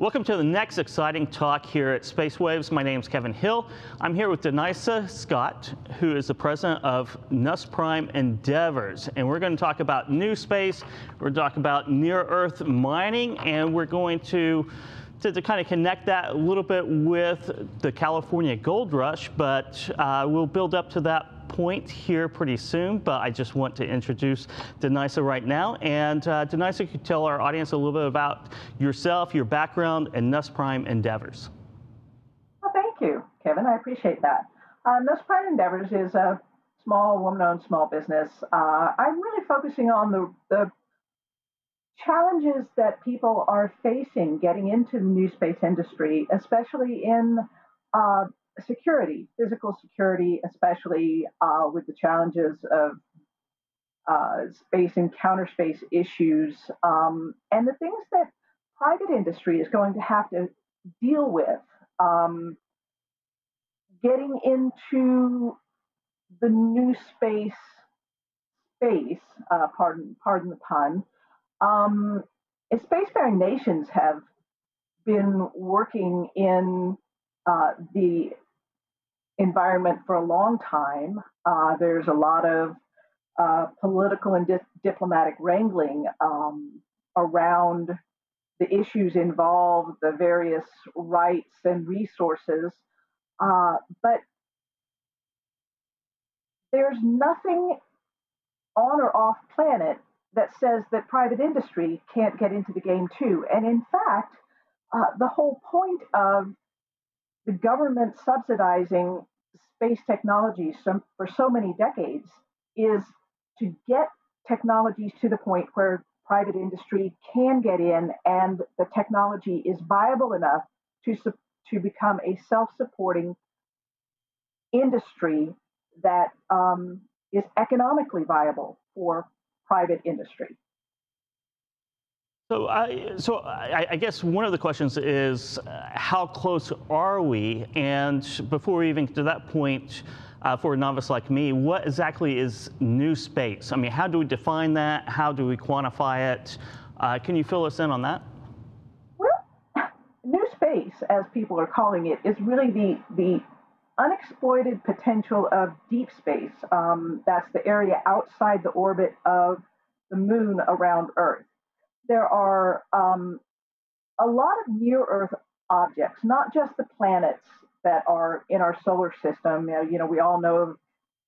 Welcome to the next exciting talk here at Space Waves. My name is Kevin Hill. I'm here with Denisa Scott, who is the president of NUS Prime Endeavors. And we're going to talk about new space, we're going to talk about near Earth mining, and we're going to to, to, kind of connect that a little bit with the California gold rush, but uh, we'll build up to that point here pretty soon, but I just want to introduce Denisa right now. And uh, Denisa, could tell our audience a little bit about yourself, your background, and NUS Prime Endeavors. Well, thank you, Kevin. I appreciate that. Uh, Nusprime Endeavors is a small, woman-owned small business. Uh, I'm really focusing on the, the challenges that people are facing getting into the new space industry, especially in uh, security, physical security, especially uh, with the challenges of uh, space and counter space issues, um, and the things that private industry is going to have to deal with. Um, getting into the new space space, uh, pardon pardon the pun. Um, spacefaring nations have been working in uh, the environment for a long time. Uh, there's a lot of uh, political and di- diplomatic wrangling um, around the issues involved, the various rights and resources. Uh, but there's nothing on or off planet that says that private industry can't get into the game too. And in fact, uh, the whole point of the government subsidizing space technologies for so many decades is to get technologies to the point where private industry can get in and the technology is viable enough to, to become a self-supporting industry that um, is economically viable for private industry. So, I, so I, I, guess one of the questions is uh, how close are we? And before we even get to that point, uh, for a novice like me, what exactly is new space? I mean, how do we define that? How do we quantify it? Uh, can you fill us in on that? Well, new space, as people are calling it, is really the the unexploited potential of deep space. Um, that's the area outside the orbit of the moon around Earth there are um, a lot of near Earth objects, not just the planets that are in our solar system. You know, you know, we all know of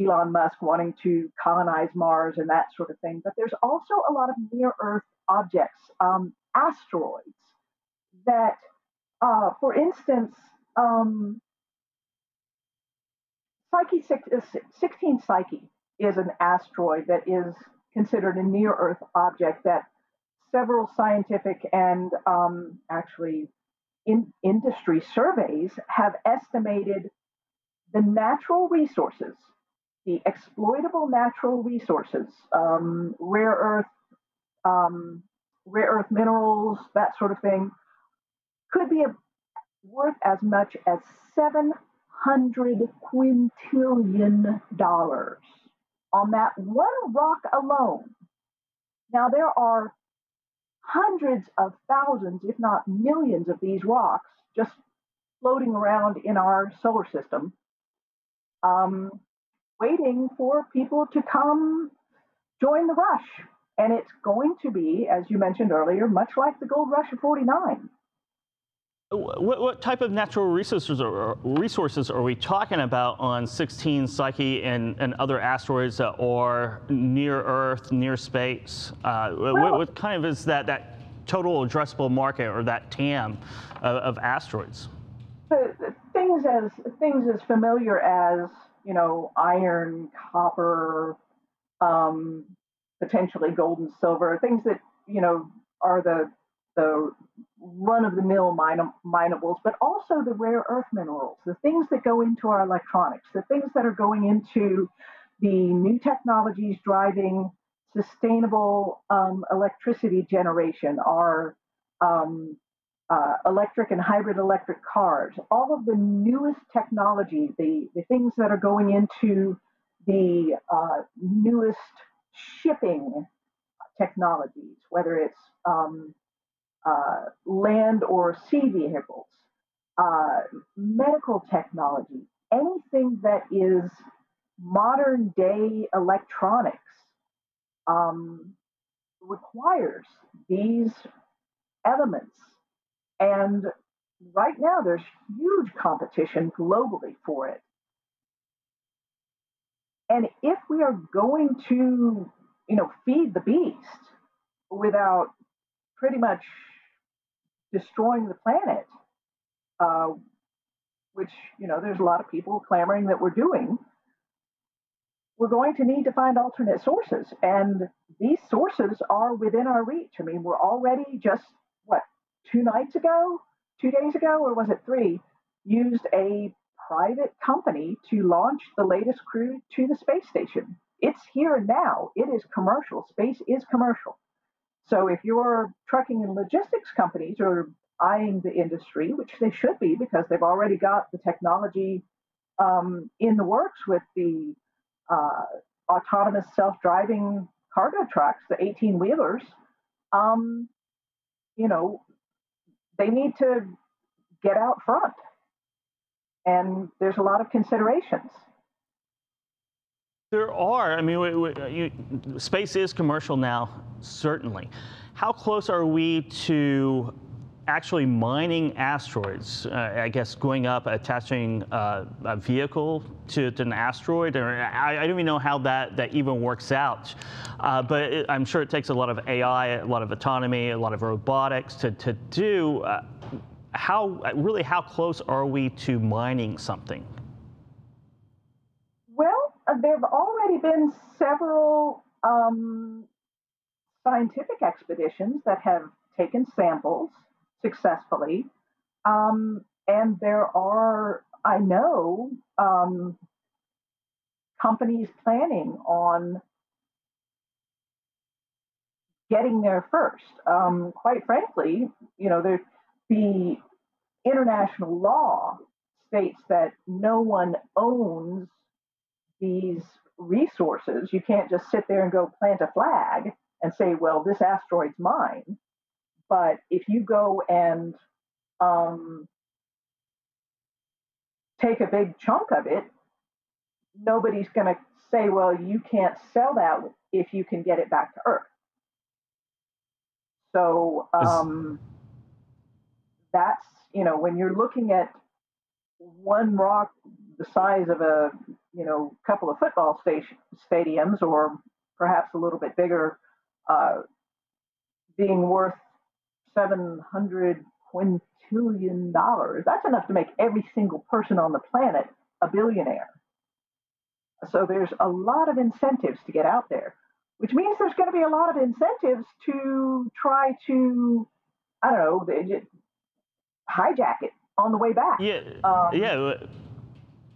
Elon Musk wanting to colonize Mars and that sort of thing, but there's also a lot of near Earth objects, um, asteroids that, uh, for instance, um, Psyche 16 Psyche is an asteroid that is considered a near Earth object that several scientific and um, actually in industry surveys have estimated the natural resources, the exploitable natural resources, um, rare earth, um, rare earth minerals, that sort of thing, could be a, worth as much as seven hundred quintillion dollars on that one rock alone. Now there are hundreds of thousands, if not millions, of these rocks just floating around in our solar system, um, waiting for people to come join the rush. And it's going to be, as you mentioned earlier, much like the gold rush of 49. What, what, type of natural resources are, resources are we talking about on 16 Psyche and, and other asteroids that are near Earth, near space? Uh, well, what, what, kind of is that, that total addressable market or that TAM of, of asteroids? things as things as familiar as you know iron, copper, um, potentially gold and silver, things that you know are the the run of the mill min- minables, but also the rare earth minerals, the things that go into our electronics, the things that are going into the new technologies driving sustainable um, electricity generation, our um, uh, electric and hybrid electric cars, all of the newest technology, the, the things that are going into the uh, newest shipping technologies, whether it's um, uh, land or sea vehicles, uh, medical technology, anything that is modern day electronics um, requires these elements. And right now, there's huge competition globally for it. And if we are going to, you know, feed the beast without pretty much destroying the planet, uh, which, you know, there's a lot of people clamoring that we're doing, we're going to need to find alternate sources. And these sources are within our reach. I mean, we're already just, what, two nights ago, two days ago, or was it three, used a private company to launch the latest crew to the space station. It's here now. It is commercial. Space is commercial. So if your trucking and logistics companies are eyeing the industry, which they should be because they've already got the technology um, in the works with the uh, autonomous self-driving cargo trucks, the 18 wheelers, um, you know, they need to get out front and there's a lot of considerations. There are. I mean, we, we, you, space is commercial now, certainly. How close are we to actually mining asteroids? Uh, I guess going up, attaching uh, a vehicle to, to, an asteroid, or I, I, don't even know how that, that even works out. Uh, but it, I'm sure it takes a lot of AI, a lot of autonomy, a lot of robotics to, to do. Uh, how really how close are we to mining something? There have already been several um, scientific expeditions that have taken samples successfully, um, and there are, I know, um, companies planning on getting there first. Um, quite frankly, you know, there, the international law states that no one owns these resources. You can't just sit there and go plant a flag and say, well, this asteroid's mine. But if you go and um, take a big chunk of it, nobody's going to say, well, you can't sell that if you can get it back to Earth. So um, that's you know, when you're looking at one rock the size of a, you know, a couple of football station, stadiums or perhaps a little bit bigger, uh, being worth 700 quintillion dollars, that's enough to make every single person on the planet a billionaire. So there's a lot of incentives to get out there, which means there's going to be a lot of incentives to try to, I don't know, hijack it on the way back. Yeah, um, yeah.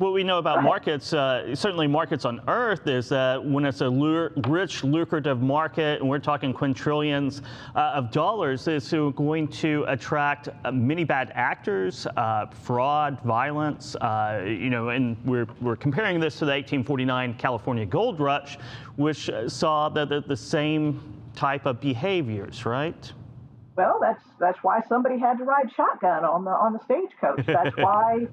What we know about markets, uh, certainly markets on Earth, is that when it's a lure, rich, lucrative market, and we're talking quintillions uh, of dollars, it's going to attract uh, many bad actors, uh, fraud, violence. Uh, you know, and we're, we're comparing this to the 1849 California gold rush, which uh, saw the, the, the same type of behaviors, right? Well, that's that's why somebody had to ride shotgun on the on the stagecoach. That's why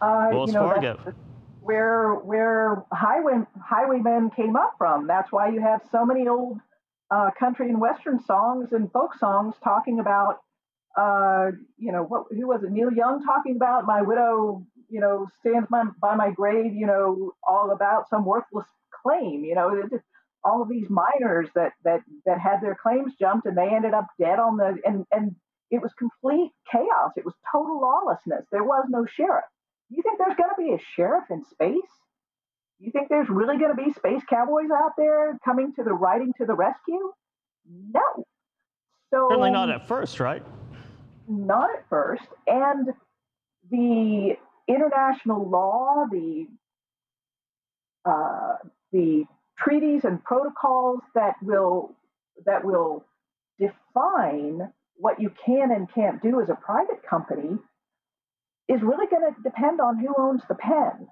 uh, Wells you know Fargo. where where highway highwaymen came up from. That's why you have so many old uh, country and western songs and folk songs talking about uh, you know what who was it Neil Young talking about my widow you know stands by, by my grave you know all about some worthless claim you know it, all of these miners that that that had their claims jumped and they ended up dead on the and and it was complete chaos. It was total lawlessness. There was no sheriff. You think there's going to be a sheriff in space? Do you think there's really going to be space cowboys out there coming to the riding to the rescue? No. So certainly not at first, right? Not at first. And the international law, the uh, the treaties and protocols that will that will define what you can and can't do as a private company is really going to depend on who owns the pen.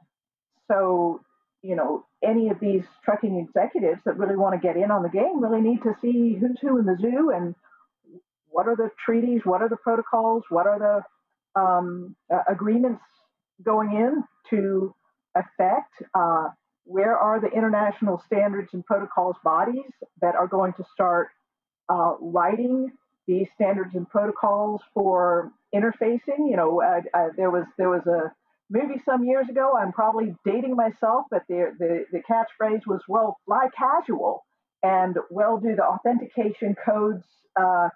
So, you know, any of these trucking executives that really want to get in on the game really need to see who's who in the zoo and what are the treaties? What are the protocols? What are the um, uh, agreements going in to affect? Uh, where are the international standards and protocols bodies that are going to start uh, writing these standards and protocols for interfacing? You know, there was there was a movie some years ago. I'm probably dating myself, but the the, the catchphrase was, "Well, fly casual," and well, do the authentication codes uh,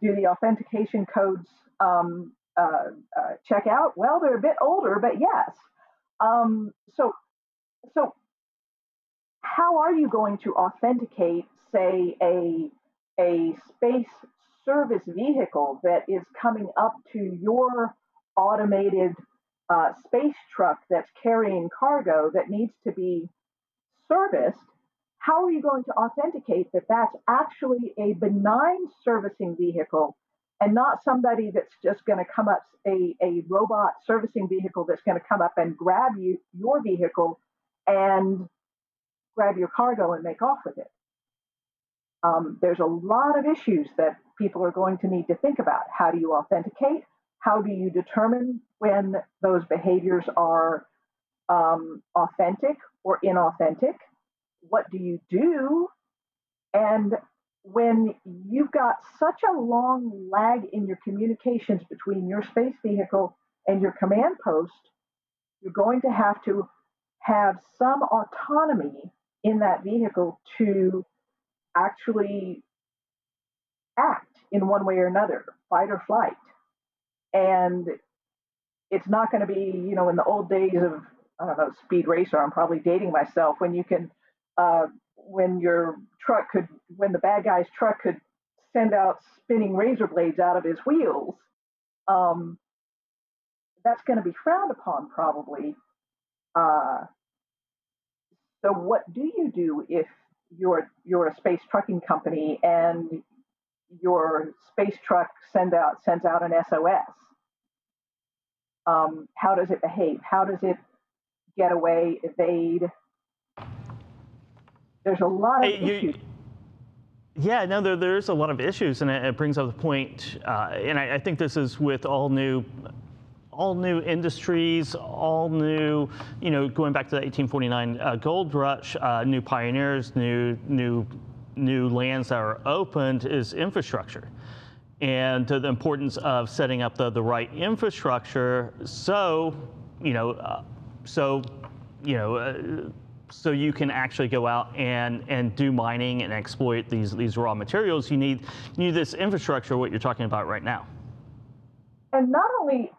do the authentication codes um, uh, uh, check out? Well, they're a bit older, but yes. Um, so, so how are you going to authenticate, say, a a space service vehicle that is coming up to your automated uh, space truck that's carrying cargo that needs to be serviced how are you going to authenticate that that's actually a benign servicing vehicle and not somebody that's just going to come up a, a robot servicing vehicle that's going to come up and grab you your vehicle and grab your cargo and make off with it? Um, there's a lot of issues that people are going to need to think about. How do you authenticate? How do you determine when those behaviors are um, authentic or inauthentic? What do you do? And when you've got such a long lag in your communications between your space vehicle and your command post, you're going to have to have some autonomy in that vehicle to actually act in one way or another, fight or flight. And it's not going to be, you know, in the old days of, I don't know, speed racer, I'm probably dating myself, when you can uh, when your truck could, when the bad guy's truck could send out spinning razor blades out of his wheels, um, that's going to be frowned upon probably. Uh, so what do you do if you're you're a space trucking company and your space truck send out sends out an SOS? Um, how does it behave? How does it get away, evade? There's a lot of hey, issues. yeah, no, there, there's a lot of issues, and it, it brings up the point, uh, and I, I, think this is with all new, all new industries, all new, you know, going back to the 1849 uh, gold rush, uh, new pioneers, new, new, new lands that are opened is infrastructure and the importance of setting up the, the right infrastructure so, you know, uh, so, you know, uh, so you can actually go out and, and do mining and exploit these, these raw materials, you need, you need this infrastructure, what you're talking about right now. And not only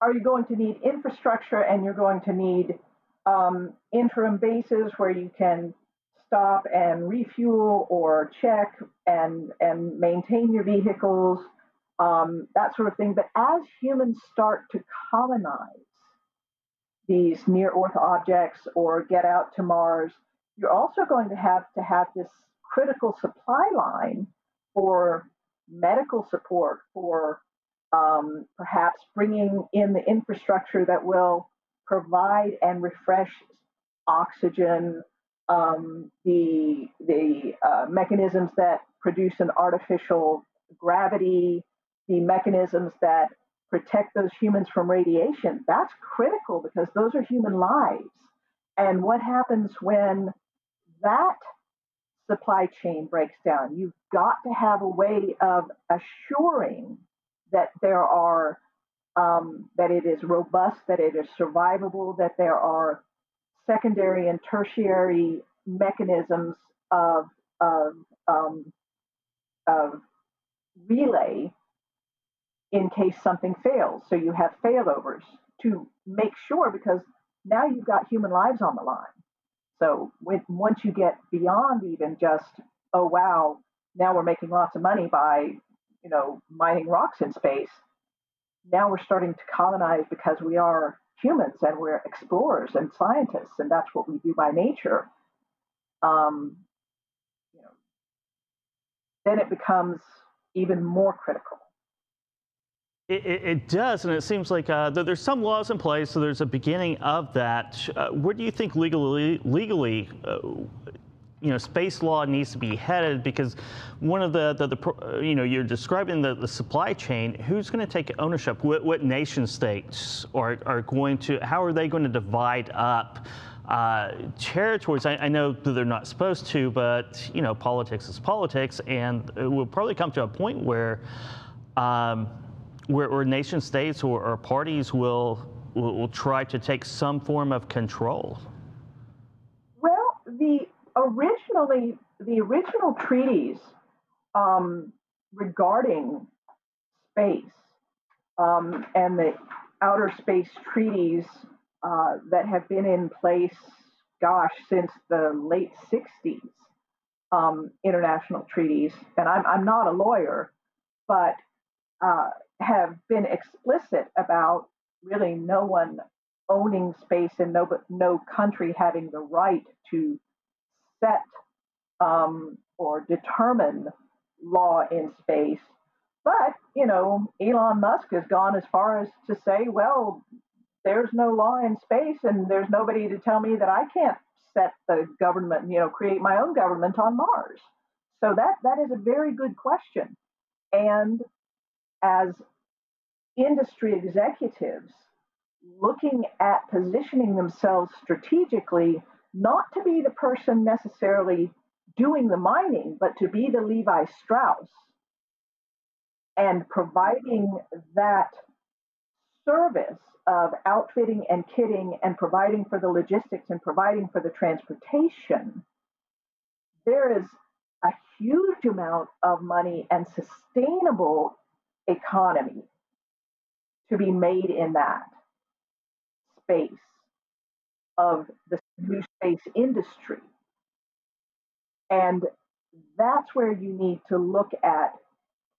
are you going to need infrastructure and you're going to need um, interim bases where you can stop and refuel or check and, and maintain your vehicles, um, that sort of thing. But as humans start to colonize, these near Earth objects or get out to Mars, you're also going to have to have this critical supply line for medical support, for um, perhaps bringing in the infrastructure that will provide and refresh oxygen, um, the the uh, mechanisms that produce an artificial gravity, the mechanisms that protect those humans from radiation, that's critical because those are human lives. And what happens when that supply chain breaks down? You've got to have a way of assuring that there are um, that it is robust, that it is survivable, that there are secondary and tertiary mechanisms of of, um, of relay in case something fails. So you have failovers to make sure because now you've got human lives on the line. So once you get beyond even just, oh wow, now we're making lots of money by, you know, mining rocks in space. Now we're starting to colonize because we are humans and we're explorers and scientists, and that's what we do by nature. Um, you know, then it becomes even more critical. It, it, it, does, and it seems like uh, there's some laws in place, so there's a beginning of that. Uh, where do you think legally, legally uh, you know, space law needs to be headed because one of the, the, the you know, you're describing the, the supply chain. Who's going to take ownership? What, what nation states are, are going to, how are they going to divide up uh, territories? I, I, know that they're not supposed to, but, you know, politics is politics. And it will probably come to a point where, um, where, where, nation states or, or parties will, will, will try to take some form of control. Well, the originally, the original treaties um, regarding space um, and the outer space treaties uh, that have been in place, gosh, since the late 60s, um, international treaties, and I'm, I'm not a lawyer, but uh, have been explicit about really no one owning space and no, no country having the right to set um, or determine law in space. But, you know, Elon Musk has gone as far as to say, well, there's no law in space and there's nobody to tell me that I can't set the government, you know, create my own government on Mars. So that that is a very good question. And as industry executives looking at positioning themselves strategically not to be the person necessarily doing the mining, but to be the Levi Strauss. And providing that service of outfitting and kitting and providing for the logistics and providing for the transportation, there is a huge amount of money and sustainable economy to be made in that space of the new space industry. And that's where you need to look at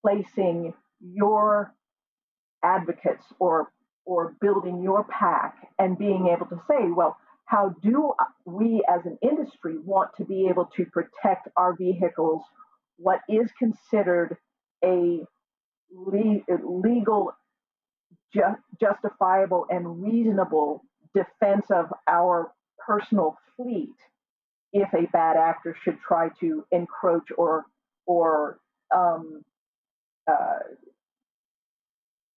placing your advocates or or building your pack and being able to say, well, how do we as an industry want to be able to protect our vehicles? What is considered a legal, ju- justifiable, and reasonable defense of our personal fleet if a bad actor should try to encroach or or um, uh,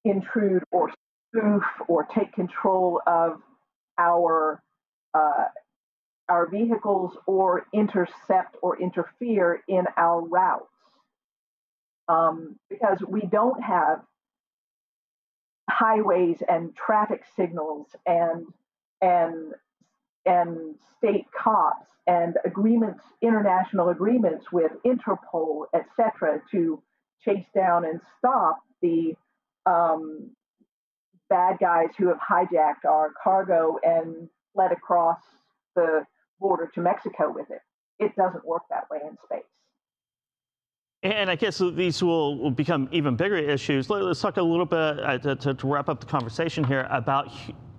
intrude or spoof or take control of our uh, our vehicles or intercept or interfere in our routes. Um, because we don't have highways and traffic signals and and and state cops and agreements, international agreements with Interpol, etc., to chase down and stop the um, bad guys who have hijacked our cargo and fled across the border to Mexico with it. It doesn't work that way in space. And I guess these will, become even bigger issues. Let's talk a little bit uh, to, to, wrap up the conversation here about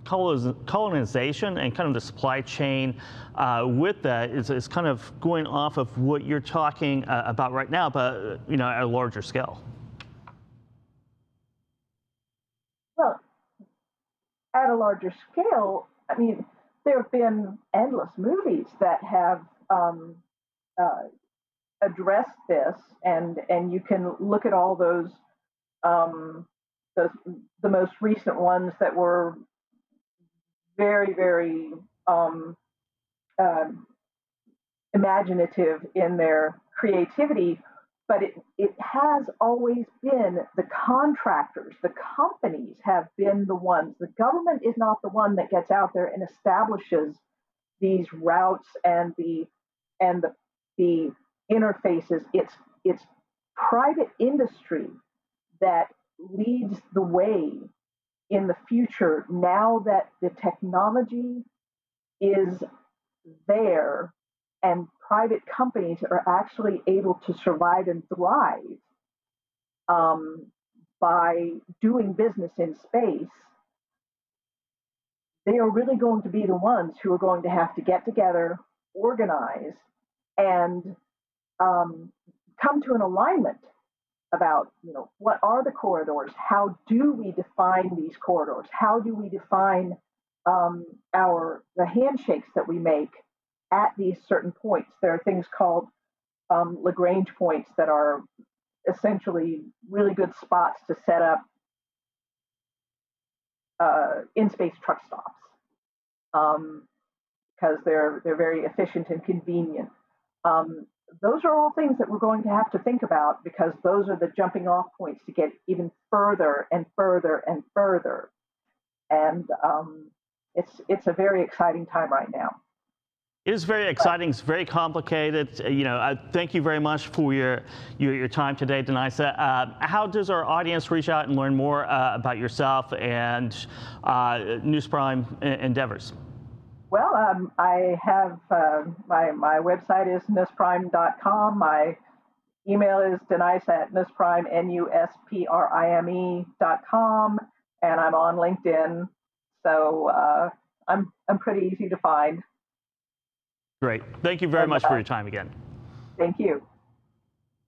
colonization and kind of the supply chain uh, with that is, is, kind of going off of what you're talking uh, about right now, but you know at a larger scale. Well, at a larger scale, I mean, there have been endless movies that have um, uh, addressed this, and and you can look at all those. Um, those, the most recent ones that were very, very um, uh, imaginative in their creativity, but it, it has always been the contractors, the companies have been the ones. The government is not the one that gets out there and establishes these routes and the and the, the interfaces. It's it's private industry that leads the way in the future, now that the technology is there and private companies are actually able to survive and thrive um, by doing business in space, they are really going to be the ones who are going to have to get together, organize, and um, come to an alignment about you know what are the corridors how do we define these corridors how do we define um, our the handshakes that we make at these certain points. There are things called um, Lagrange points that are essentially really good spots to set up uh, in-space truck stops um, because they're they're very efficient and convenient. Um, those are all things that we're going to have to think about because those are the jumping off points to get even further and further and further. And um, it's it's a very exciting time right now. It is very exciting. It's very complicated. Uh, You know, uh, thank you very much for your your, your time today, Denisa. Uh, how does our audience reach out and learn more uh, about yourself and uh, NüsPrime e- endeavors? Well, um, I have uh, my my website is nusprime.com. My email is denise at nusprime n u s p r i m e dot com, and I'm on LinkedIn. So uh, I'm I'm pretty easy to find. Great. Thank you very And, much for your time again. Thank you.